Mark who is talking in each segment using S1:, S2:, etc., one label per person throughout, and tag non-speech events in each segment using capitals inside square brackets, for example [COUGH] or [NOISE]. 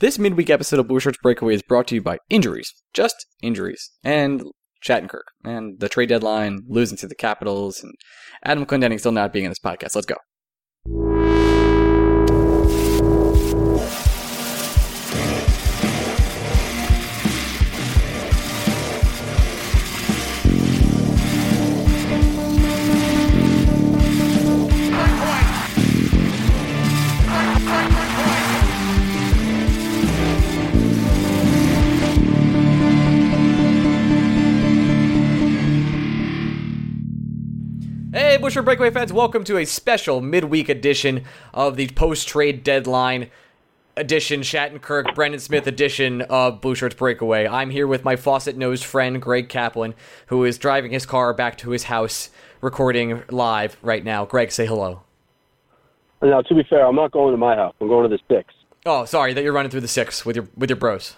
S1: This midweek episode of Blueshirts Breakaway is brought to you by injuries, just injuries, and Shattenkirk, and Kirk, and the trade deadline, losing to the Capitals, and Adam Clendenning still not being in this podcast. Let's go. Hey, Busher Breakaway fans, welcome to a special midweek edition of the post trade deadline edition, Shattenkirk, Brendan Smith edition of Blueshirts Breakaway. I'm here with my faucet nosed friend, Greg Kaplan, who is driving his car back to his house recording live right now. Greg, say hello.
S2: Now, to be fair, I'm not going to my house. I'm going to the six.
S1: Oh, sorry that you're running through the six with your with your bros.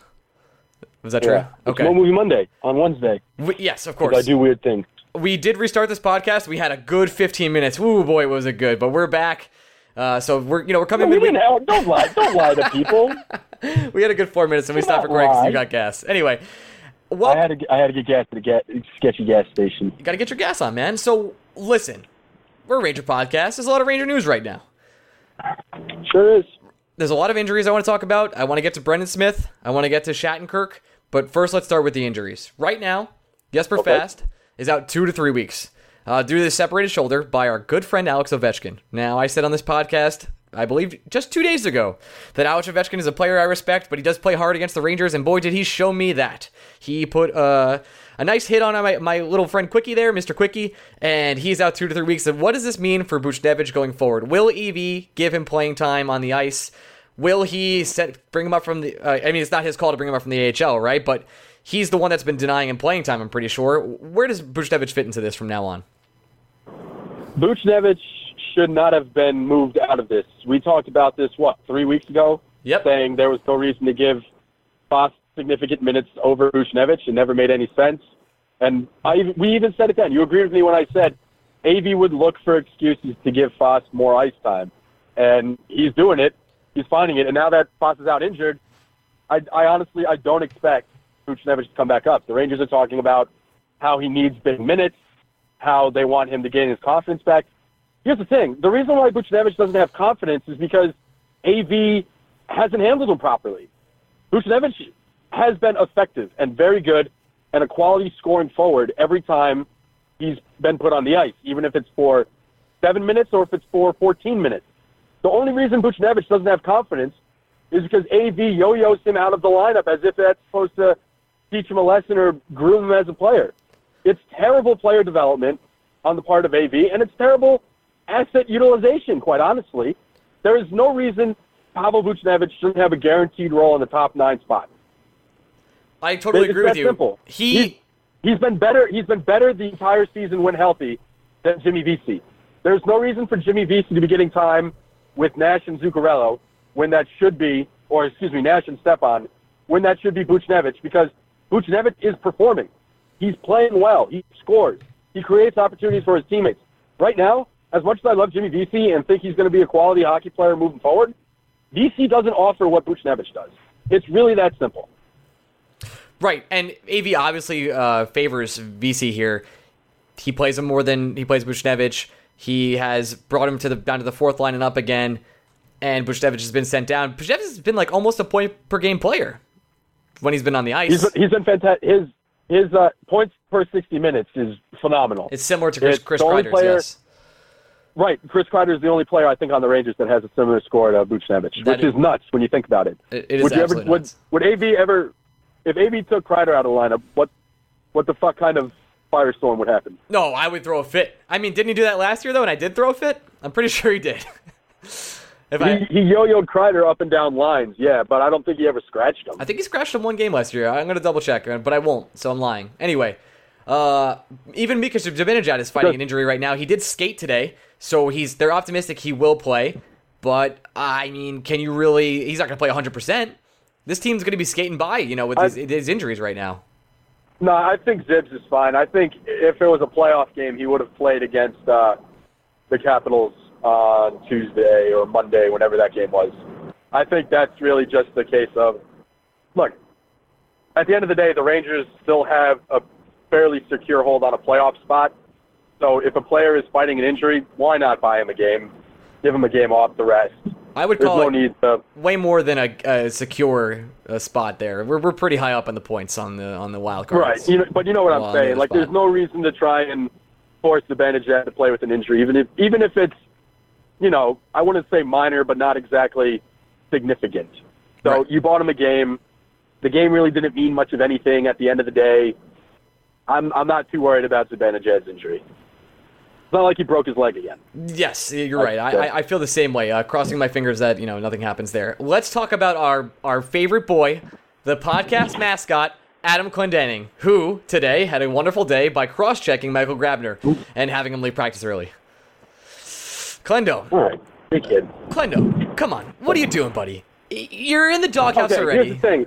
S1: Was that true?
S2: Yeah. It's
S1: Okay.
S2: One movie Monday on Wednesday.
S1: We- yes, of course.
S2: I do weird things.
S1: We did restart this podcast. We had a good 15 minutes. Ooh, boy, was it good! But we're back. Uh, so we're you know we're coming
S2: We
S1: midweek.
S2: didn't have, don't lie. Don't lie to people. [LAUGHS]
S1: We had a good four minutes and we stopped Greg because you got gas. Anyway,
S2: I had to. I had to get gas at a gas, sketchy gas station.
S1: you got to get your gas on, man. So listen, we're a Ranger podcast. There's a lot of Ranger news right now.
S2: Sure is.
S1: There's a lot of injuries I want to talk about. I want to get to Brendan Smith. I want to get to Shattenkirk. But first, let's start with the injuries. Right now, Jesper
S2: Okay.
S1: Fast is out two to three weeks uh, due to the separated shoulder by our good friend Alex Ovechkin. Now, I said on this podcast, I believe just two days ago, that Alex Ovechkin is a player I respect, but he does play hard against the Rangers, and boy, did he show me that. He put uh, a nice hit on my, my little friend Quickie there, Mr. Quickie, and he's out two to three weeks. And what does this mean for Buchnevich going forward? Will EV give him playing time on the ice? Will he set, bring him up from the? Uh, I mean, it's not his call to bring him up from the AHL, right? But he's the one that's been denying him playing time. I'm pretty sure. Where does Buchnevich fit into this from now on?
S2: Buchnevich should not have been moved out of this. We talked about this what three weeks ago,
S1: Yep.
S2: saying there was no reason to give Fast significant minutes over Buchnevich. It never made any sense. And I, we even said it then. You agreed with me when I said AV would look for excuses to give Fast more ice time, and he's doing it. He's finding it. And now that Fast is out injured, I, I honestly I don't expect Buchnevich to come back up. The Rangers are talking about how he needs big minutes, how they want him to gain his confidence back. Here's the thing: the reason why Buchnevich doesn't have confidence is because AV hasn't handled him properly. Buchnevich has been effective and very good and a quality scoring forward every time he's been put on the ice, even if it's for seven minutes or if it's for 14 minutes. The only reason Buchnevich doesn't have confidence is because AV yo-yos him out of the lineup as if that's supposed to teach him a lesson or groom him as a player. It's terrible player development on the part of AV, and it's terrible asset utilization, quite honestly. There is no reason Pavel Buchnevich shouldn't have a guaranteed role in the top nine spot.
S1: I totally
S2: It's
S1: agree with you.
S2: simple.
S1: He
S2: He's- He's been better. He's been better the entire season when healthy than Jimmy Vesey. There's no reason for Jimmy Vesey to be getting time with Nash and Zuccarello when that should be, or excuse me, Nash and Stepan, when that should be Buchnevich because Buchnevich is performing. He's playing well. He scores. He creates opportunities for his teammates. Right now, as much as I love Jimmy Vesey and think he's going to be a quality hockey player moving forward, Vesey doesn't offer what Buchnevich does. It's really that simple.
S1: Right, and AV obviously uh, favors Vesey here. He plays him more than he plays Buchnevich. He has brought him to the down to the fourth line and up again, and Buchnevich has been sent down. Buchnevich has been like almost a point per game player when he's been on the ice.
S2: He's been, he's been fantastic. His his uh, points per 60 minutes is phenomenal.
S1: it's similar to Chris,
S2: it's
S1: Chris Kreider's,
S2: player-
S1: yes.
S2: right. Chris Kreider is the only player I think on the Rangers that has a similar score to Buchnevich, which
S1: is-
S2: is nuts when you think about it.
S1: It- it is
S2: would you ever
S1: absolutely
S2: would, would AV ever if AV took Kreider out of lineup, what what the fuck kind of firestorm would happen?
S1: No, I would throw a fit. I mean, didn't he do that last year though? And I did throw a fit. I'm pretty [LAUGHS] sure he did. [LAUGHS] if
S2: He,
S1: I,
S2: he yo-yoed Kreider up and down lines, yeah, but I don't think he ever scratched him.
S1: I think he scratched him one game last year. I'm gonna double check, but I won't, so I'm lying. Anyway, uh, even Mika Zibanejad is fighting an injury right now. He did skate today, so he's they're optimistic he will play. But I mean, can you really? He's not gonna play 100. percent This team's gonna be skating by, you know, with his, his injuries right now.
S2: No, I think Zibbs is fine. I think if it was a playoff game, he would have played against uh, the Capitals on Tuesday or Monday, whenever that game was. I think that's really just the case of look. At the end of the day, the Rangers still have a fairly secure hold on a playoff spot. So if a player is fighting an injury, why not buy him a game? Give him a game off the rest.
S1: I would
S2: There's
S1: call
S2: no
S1: it
S2: need to.
S1: way more than a, a secure uh, spot there. We're, we're pretty high up on the points on the on the wild cards.
S2: Right. You know, but you know what I'm
S1: the
S2: saying.
S1: other
S2: Like,
S1: spot.
S2: there's no reason to try and force the Zibanejad to play with an injury, even if even if it's, you know, I wouldn't say minor, but not exactly significant. So
S1: Right.
S2: you bought him a game. The game really didn't mean much of anything at the end of the day. I'm I'm not too worried about Zibanejad's injury. It's not like he broke his leg again.
S1: Yes, you're right. I, I, feel the same way. Uh, crossing my fingers that you know nothing happens there. Let's talk about our our favorite boy, the podcast mascot. Adam Clendenning, who today had a wonderful day by cross-checking Michael Grabner and having him leave practice early. Clendo,
S2: All right, big kid.
S1: Clendo, come on, what are you doing, buddy? You're in the doghouse
S2: Okay,
S1: already.
S2: here's the thing.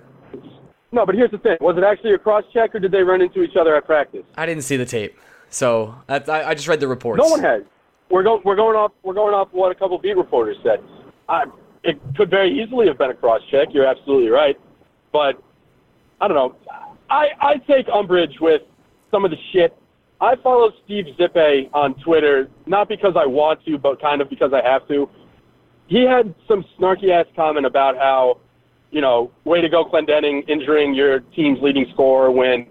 S2: No, but here's the thing. Was it actually a cross check, or did they run into each other at practice?
S1: I didn't see the tape, so I, I just read the reports.
S2: No one has. We're going. We're going off. We're going off what a couple beat reporters said. I, it could very easily have been a cross check. You're absolutely right, but I don't know. I I take umbrage with some of the shit. I follow Steve Zipay on Twitter not because I want to, but kind of because I have to. He had some snarky ass comment about how, you know, way to go, Clendenning, injuring your team's leading scorer when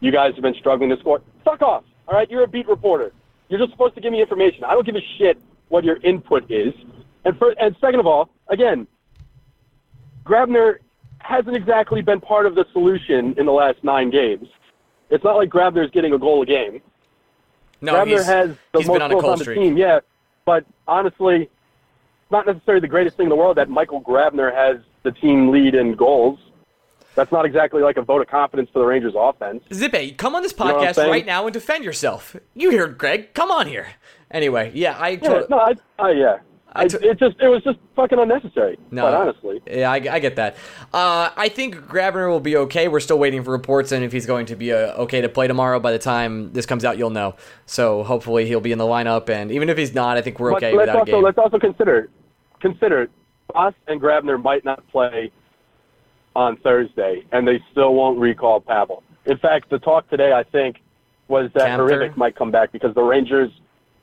S2: you guys have been struggling to score. Fuck off. All right, you're a beat reporter. You're just supposed to give me information. I don't give a shit what your input is. And for, and second of all, again, Grabner hasn't exactly been part of the solution in the last nine games. It's not like Grabner's getting a goal a game.
S1: No,
S2: Grabner
S1: he's,
S2: has the most
S1: been on a
S2: goals
S1: cold
S2: on the
S1: streak.
S2: team, yeah. But honestly, it's not necessarily the greatest thing in the world that Michael Grabner has the team lead in goals. That's not exactly like a vote of confidence for the Rangers offense.
S1: Zipay, come on this
S2: know what I'm
S1: podcast right now and defend yourself. You hear Greg? Come on here. Anyway, yeah, I
S2: Yeah,
S1: tot-
S2: no, I, I yeah.
S1: I t-
S2: it just it was just fucking unnecessary.
S1: No.
S2: honestly.
S1: Yeah, I, I get that. Uh, I think Grabner will be okay. We're still waiting for reports, and if he's going to be uh, okay to play tomorrow, by the time this comes out, you'll know. So hopefully he'll be in the lineup, and even if he's not, I think we're
S2: But
S1: okay
S2: let's
S1: without a
S2: also
S1: game.
S2: let's also consider consider Fast and Grabner might not play on Thursday, and they still won't recall Pavel. In fact, the talk today, I think, was that
S1: Camper?
S2: Hrivik might come back because the Rangers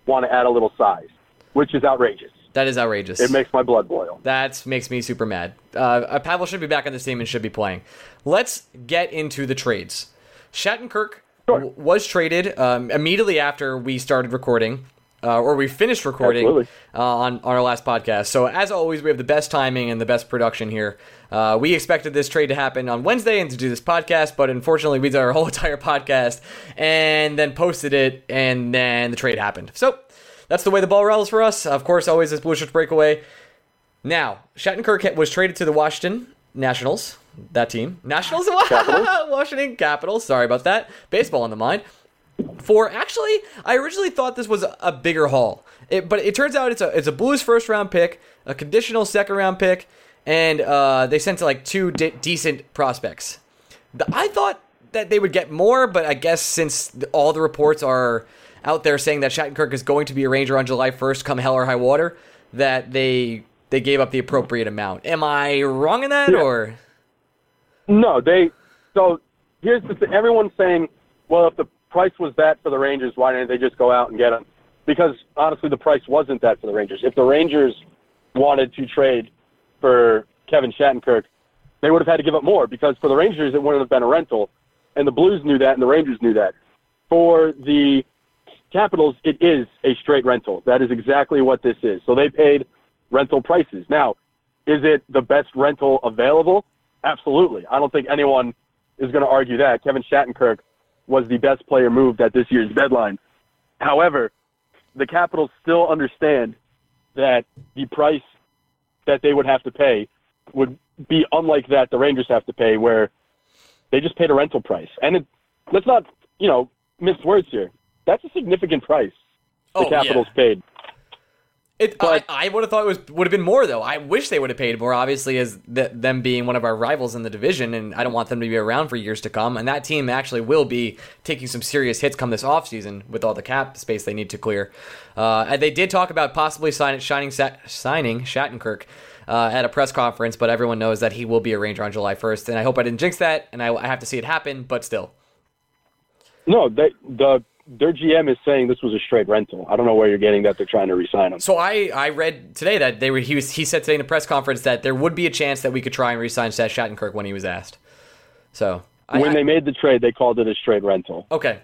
S2: want to add a little size, which is outrageous.
S1: That is outrageous.
S2: It makes my blood boil.
S1: That makes me super mad. Uh, Pavel should be back on this team and should be playing. Let's get into the trades. Shattenkirk
S2: Sure.
S1: w- was traded um, immediately after we started recording, uh, or we finished recording uh, on, on our last podcast. So, as always, we have the best timing and the best production here. Uh, we expected this trade to happen on Wednesday and to do this podcast, but unfortunately, we did our [LAUGHS] whole entire podcast and then posted it, and then the trade happened. So, that's the way the ball rolls for us. Of course, always this Blueshirts breakaway. Now, Shattenkirk was traded to the Washington Nationals. That team. Nationals? [LAUGHS]
S2: Capitals.
S1: Washington Capitals. Sorry about that. Baseball on the mind. For actually, I originally thought this was a bigger haul. It, but it turns out it's a it's a Blues first round pick, a conditional second round pick, and uh, they sent like two de- decent prospects. The, I thought that they would get more, but I guess since the- all the reports are out there saying that Shattenkirk is going to be a Ranger on July 1st, come hell or high water, that they they gave up the appropriate amount. Am I wrong in that,
S2: Yeah.
S1: or
S2: No, they. So here's the thing. Everyone's saying, well, if the price was that for the Rangers, why didn't they just go out and get him? Because honestly, the price wasn't that for the Rangers. If the Rangers wanted to trade for Kevin Shattenkirk, they would have had to give up more because for the Rangers, it wouldn't have been a rental. And the Blues knew that, and the Rangers knew that. For the Capitals, it is a straight rental. That is exactly what this is. So they paid rental prices. Now, is it the best rental available? Absolutely. I don't think anyone is going to argue that. Kevin Shattenkirk was the best player moved at this year's deadline. However, the Capitals still understand that the price that they would have to pay would be unlike that the Rangers have to pay, where they just paid a rental price. And it, let's not, you know, miss words here. That's a significant price the
S1: Oh, yeah.
S2: Capitals paid.
S1: It,
S2: But-
S1: I, I would have thought it was would have been more though. I wish they would have paid more. Obviously, as th- them being one of our rivals in the division, and I don't want them to be around for years to come. And that team actually will be taking some serious hits come this offseason with all the cap space they need to clear. Uh, and they did talk about possibly signing shining Sa- signing Shattenkirk. uh, at a press conference, but everyone knows that he will be a Ranger on July 1st. And I hope I didn't jinx that, and I, I have to see it happen, but still.
S2: No, they, the their GM is saying this was a straight rental. I don't know where you're getting that they're trying to resign him.
S1: So I, I read today that they were he was he said today in a press conference that there would be a chance that we could try and resign Seth Shattenkirk when he was asked. So I,
S2: when
S1: I-
S2: they made the trade, they called it a straight rental.
S1: okay,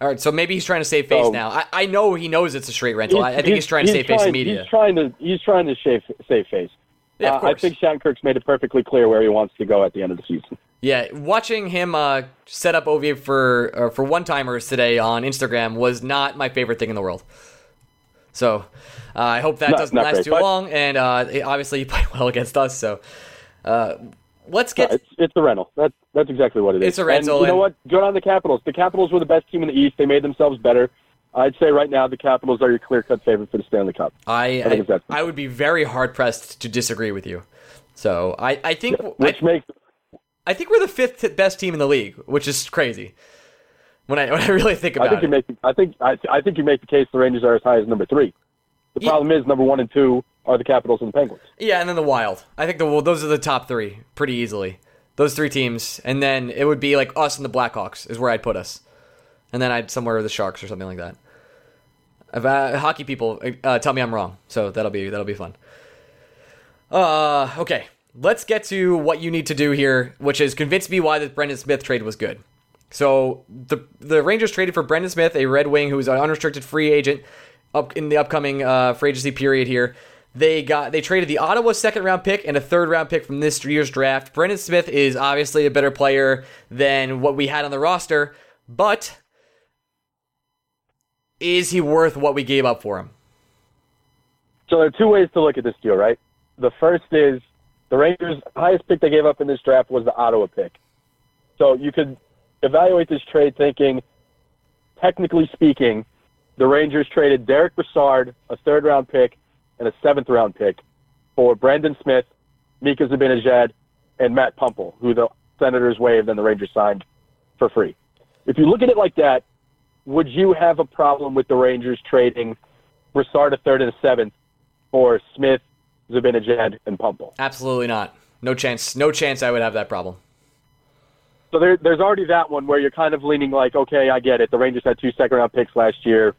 S1: all right. So maybe he's trying to save face
S2: So-
S1: now. I, I know he knows it's a straight rental. I, I think he's, trying to save face in
S2: trying-
S1: media.
S2: He's trying to he's trying to save save face.
S1: Yeah,
S2: Uh, I think Shattenkirk's made it perfectly clear where he wants to go at the end of the season.
S1: Yeah, watching him uh, set up OV for uh, for one timers today on Instagram was not my favorite thing in the world. So uh, I hope that
S2: Not-
S1: doesn't
S2: not
S1: last
S2: great,
S1: too long. And uh, obviously, he [LAUGHS] played well against us. So uh, let's get.
S2: It's it's a rental. That's that's exactly what it is.
S1: It's a rental,
S2: And you know what? Good on the Capitals. The Capitals were the best team in the East. They made themselves better. I'd say right now the Capitals are your clear cut favorite for the Stanley Cup.
S1: I
S2: think
S1: I, I would be very hard pressed to disagree with you. So I, I think
S2: Which
S1: I,
S2: makes
S1: I think we're the fifth best team in the league, which is crazy. When I [LAUGHS] when I really think
S2: I
S1: about
S2: think you
S1: it,
S2: make I think I, I think you make the case the Rangers are as high as number three. The
S1: Yeah.
S2: problem is number one and two are the Capitals and the Penguins.
S1: yeah, and then the Wild. I think the well, those are the top three pretty easily. Those three teams, and then it would be like us and the Blackhawks is where I'd put us, and then I'd somewhere the Sharks or something like that. If, uh, hockey people uh, tell me I'm wrong, so that'll be that'll be fun. Uh, okay, let's get to what you need to do here, which is convince me why the Brendan Smith trade was good. So the the Rangers traded for Brendan Smith, a Red Wing who's an unrestricted free agent up in the upcoming uh, free agency period here. They got they traded the Ottawa second round pick and a third round pick from this year's draft. Brendan Smith is obviously a better player than what we had on the roster, but is he worth what we gave up for him?
S2: So there are two ways to look at this deal, right? The first is the Rangers' highest pick they gave up in this draft was the Ottawa pick. So you could evaluate this trade thinking, technically speaking, the Rangers traded Derek Brassard, a third round pick, and a seventh round pick for Brendan Smith, Mika Zibanejad, and Matt Puempel, who the Senators waived and the Rangers signed for free. If you look at it like that, would you have a problem with the Rangers trading Brassard a third and a seventh for Smith, Zibanejad, and Puempel.
S1: Absolutely not. No chance. No chance I would have that problem.
S2: So there, there's already that one where you're kind of leaning like, okay, I get it. The Rangers had two second round picks last year.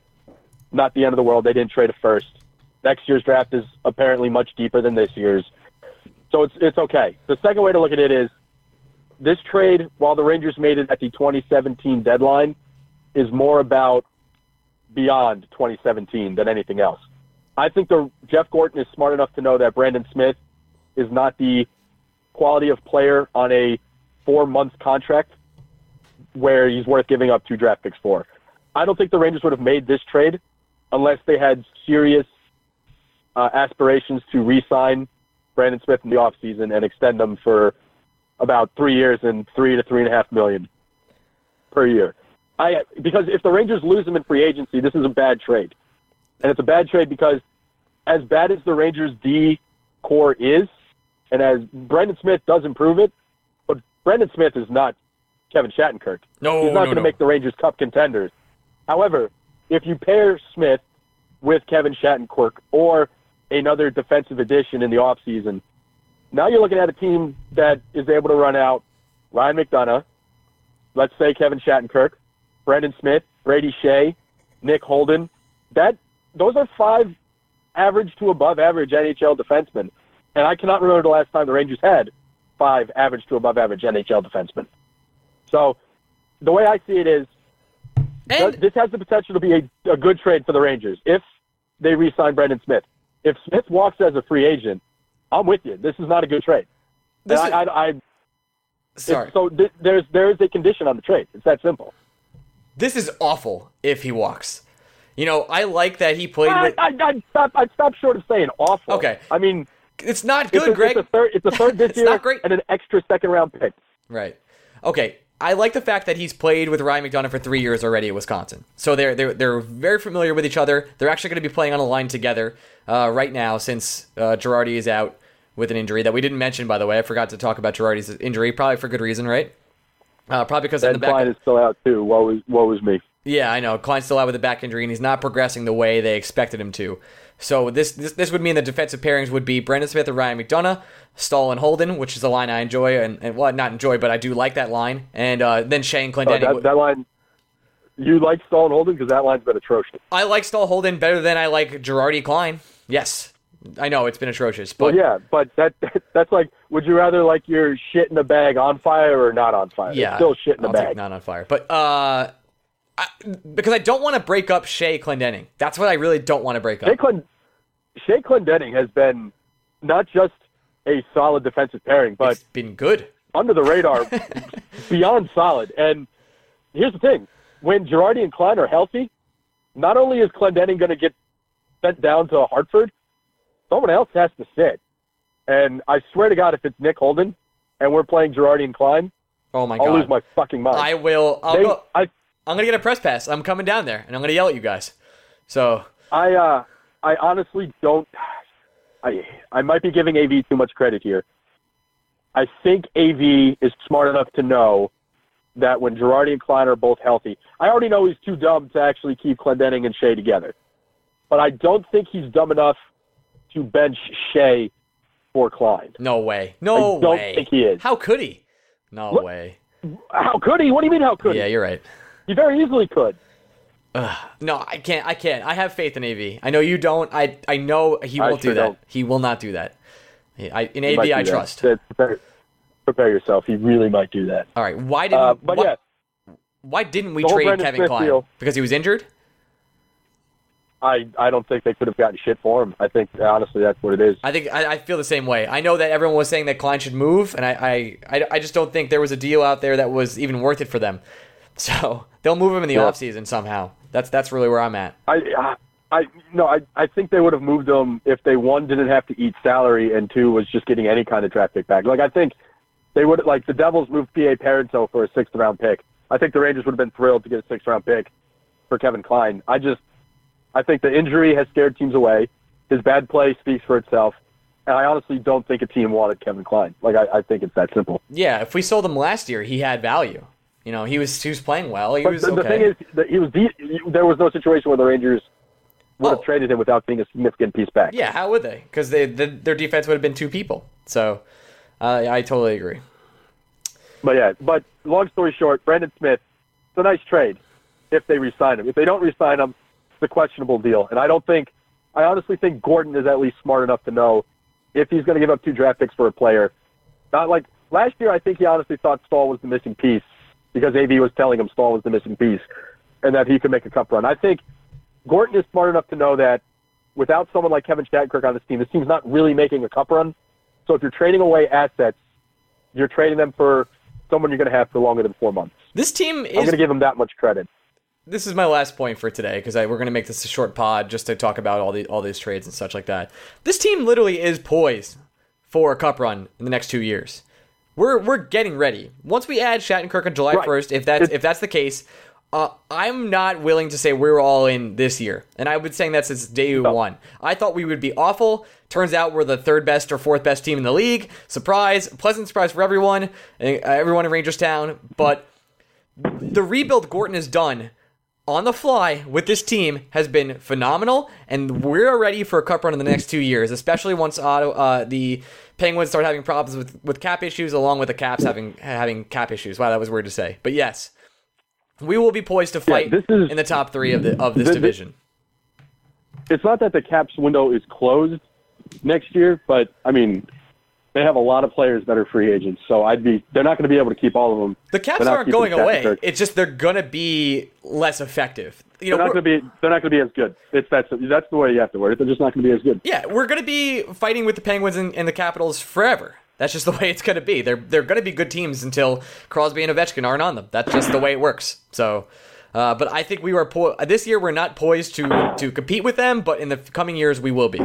S2: Not the end of the world. They didn't trade a first. Next year's draft is apparently much deeper than this year's. So it's it's okay. The second way to look at it is this trade, while the Rangers made it at the 2017 deadline, is more about beyond 2017 than anything else. I think the Jeff Gorton is smart enough to know that Brendan Smith is not the quality of player on a four month contract where he's worth giving up two draft picks for. I don't think the Rangers would have made this trade unless they had serious uh, aspirations to re-sign Brendan Smith in the offseason and extend them for about three years and three to three and a half million per year. I because if the Rangers lose him in free agency, this is a bad trade, and it's a bad trade because as bad as the Rangers D core is, and as Brendan Smith does improve it, but Brendan Smith is not Kevin Shattenkirk.
S1: No,
S2: He's not
S1: no,
S2: going to
S1: no.
S2: make the Rangers Cup contenders. However, if you pair Smith with Kevin Shattenkirk or another defensive addition in the offseason, now you're looking at a team that is able to run out Ryan McDonagh, let's say Kevin Shattenkirk, Brendan Smith, Brady Skjei, Nick Holden. That those are five average to above average NHL defensemen. And I cannot remember the last time the Rangers had five average to above average NHL defensemen. So the way I see it is
S1: And
S2: this has the potential to be a, a good trade for the Rangers if they re-sign Brendan Smith. If Smith walks as a free agent, I'm with you. This is not a good trade.
S1: This
S2: And
S1: is-
S2: I, I, I,
S1: sorry,
S2: so th- there's there is a condition on the trade. It's that simple.
S1: this is awful. If he walks, you know, I like that he played
S2: I,
S1: with.
S2: I, I'd stop. I'd stop short of saying awful.
S1: Okay.
S2: I mean,
S1: It's not
S2: it's
S1: good,
S2: a,
S1: Greg.
S2: It's a third. It's a third [LAUGHS] this
S1: It's
S2: year
S1: not great.
S2: and an extra second round pick.
S1: Right. Okay. I like the fact that he's played with Ryan McDonagh for three years already at Wisconsin. So they're they're they're very familiar with each other. They're actually going to be playing on a line together uh, right now since uh, Girardi is out with an injury that we didn't mention. By the way, I forgot to talk about Girardi's injury, probably for good reason, right? Uh, probably because in the back.
S2: And
S1: back.
S2: Klein is still out too. What was what was me?
S1: Yeah, I know. Klein's still out with a back injury, and he's not progressing the way they expected him to. So this, this this would mean the defensive pairings would be Brendan Smith and Ryan McDonagh, Staal and Holden, which is a line I enjoy and, and well not enjoy, but I do like that line. And uh, then Shane and
S2: Uh, that, that line, you like Staal and Holden because that line's been atrocious.
S1: I like Staal Holden better than I like Girardi Klein. Yes, I know it's been atrocious, but
S2: Well, yeah, but that [LAUGHS] that's like, would you rather like your shit in the bag on fire or not on fire?
S1: yeah,
S2: it's still shit in the
S1: I'll
S2: bag.
S1: not on fire. But uh, I, because I don't want to break up Skjei Clendenning. That's what I really don't want to break up.
S2: Skjei, Clen- Skjei Clendenning has been not just a solid defensive pairing, but
S1: it's been good.
S2: under the radar, [LAUGHS] beyond solid. And here's the thing: when Girardi and Klein are healthy, not only is Clendenning going to get sent down to Hartford, someone else has to sit. And I swear to God, if it's Nick Holden and we're playing Girardi and Klein,
S1: Oh my
S2: I'll
S1: god,
S2: lose my fucking mind.
S1: I will. I'll
S2: They-
S1: go.
S2: I,
S1: I'm gonna get a press pass. I'm coming down there, and I'm gonna yell at you guys. So
S2: I, uh, I honestly don't. I, I might be giving AV too much credit here. I think AV is smart enough to know that when Girardi and Klein are both healthy, I already know he's too dumb to actually keep Clendenning and Skjei together. But I don't think he's dumb enough to bench Skjei for Klein.
S1: no way, no
S2: I don't
S1: way.
S2: think he is.
S1: How could he? No
S2: What?
S1: way.
S2: How could he? What do you mean? How could
S1: Yeah,
S2: he?
S1: Yeah, you're right.
S2: He very easily could.
S1: No, I can't. I can't. I have faith in AV. I know you don't. I I know he
S2: I
S1: won't
S2: sure
S1: do that.
S2: don't.
S1: He will not do that. I, in
S2: He
S1: AV, I
S2: that.
S1: trust.
S2: Prepare, prepare yourself. He really might do that.
S1: All right. Why didn't?
S2: Uh, but
S1: why,
S2: yeah,
S1: why didn't we trade
S2: Brendan
S1: Kevin
S2: Smith
S1: Klein?
S2: deal-
S1: Because he was injured.
S2: I, I don't think they could have gotten shit for him. I think honestly that's what it is.
S1: I think I, I feel the same way. I know that everyone was saying that Klein should move, and I, I, I, I just don't think there was a deal out there that was even worth it for them. [LAUGHS] So they'll move him in the
S2: Yeah.
S1: offseason somehow. That's that's really where I'm at.
S2: I, I, no, I, I think they would have moved him if they one didn't have to eat salary and two was just getting any kind of draft pick back. Like I think they would like the Devils moved Pa Parenteau for a sixth round pick. I think the Rangers would have been thrilled to get a sixth round pick for Kevin Klein. I just, I think the injury has scared teams away. His bad play speaks for itself. And I honestly don't think a team wanted Kevin Klein. Like I, I think it's that simple.
S1: Yeah, if we sold him last year, he had value. You know, he was he was playing well. He
S2: But
S1: was
S2: the, the thing is, that he was de- there was no situation where the Rangers would
S1: Oh.
S2: have traded him without getting a significant piece back.
S1: yeah, how would they? Because they the, their defense would have been two people. So uh, I totally agree.
S2: But yeah, but long story short, Brendan Smith, it's a nice trade if they re-sign him. If they don't re-sign him, it's a questionable deal. And I don't think, I honestly think Gorton is at least smart enough to know if he's going to give up two draft picks for a player. Not like last year, I think he honestly thought Staal was the missing piece because AV was telling him Staal was the missing piece and that he could make a cup run. I think Gorton is smart enough to know that without someone like Kevin Shattenkirk on this team, this team's not really making a cup run. So if you're trading away assets, you're trading them for someone you're going to have for longer than four months.
S1: This team is.
S2: I'm going to give him that much credit.
S1: this is my last point for today because we're going to make this a short pod just to talk about all the all these trades and such like that. This team literally is poised for a cup run in the next two years. We're we're getting ready. Once we add Shattenkirk on July
S2: Right.
S1: first, if that's if that's the case, uh, I'm not willing to say we're all in this year, and I've been saying that since day one. I thought we would be awful. Turns out we're the third best or fourth best team in the league. Surprise, pleasant surprise for everyone, uh, everyone in Rangerstown. But the rebuild Gorton has done on the fly with this team has been phenomenal, and we're ready for a cup run in the next two years, especially once Otto, uh, the Penguins start having problems with, with cap issues, along with the Caps having having cap issues. Wow, that was weird to say, but yes, we will be poised to fight
S2: this is-
S1: in the top three of the of this
S2: This-
S1: division.
S2: It's not that the Caps window is closed next year, but I mean, they have a lot of players that are free agents, so I'd be. They're not going to be able to keep all of them.
S1: The Caps
S2: not
S1: going away. It's just they're gonna be less effective. You know,
S2: They're not going to be. They're not going to be as good. It's that's that's the way you have to word it. They're just not going to be as good.
S1: Yeah, we're going to be fighting with the Penguins and, and the Capitals forever. That's just the way it's going to be. They're they're going to be good teams until Crosby and Ovechkin aren't on them. That's just the way it works. So, uh, but I think we were po- this year. We're not poised to to compete with them, but in the coming years we will be.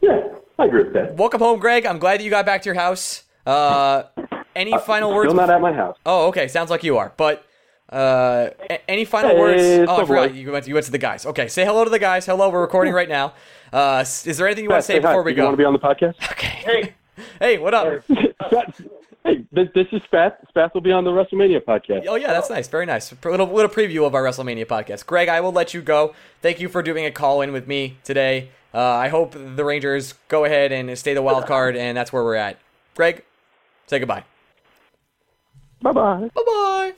S2: Yeah, I agree with that.
S1: Welcome home, Greg. I'm glad that you got back to your house. Uh, any final words?
S2: Still not at my house.
S1: Oh, okay. Sounds like you are. But uh, a- any final
S2: Hey,
S1: words?
S2: it's
S1: Oh, I forgot. You went, you went to the guys. Okay. Say hello to the guys. Hello. We're recording right now. Uh, is there anything you want to say
S2: Hey, hi.
S1: before we
S2: you
S1: go?
S2: You want to be on the podcast?
S1: Okay. Hey. [LAUGHS] hey, what up? [LAUGHS]
S2: Hey, this, this is Spath. Spath will be on the WrestleMania podcast.
S1: Oh yeah, that's nice. Very nice. A little, little preview of our WrestleMania podcast. Greg, I will let you go. Thank you for doing a call in with me today. Uh, I hope the Rangers go ahead and stay the wild card, and that's where we're at. Greg, say goodbye.
S2: Bye bye.
S1: Bye bye.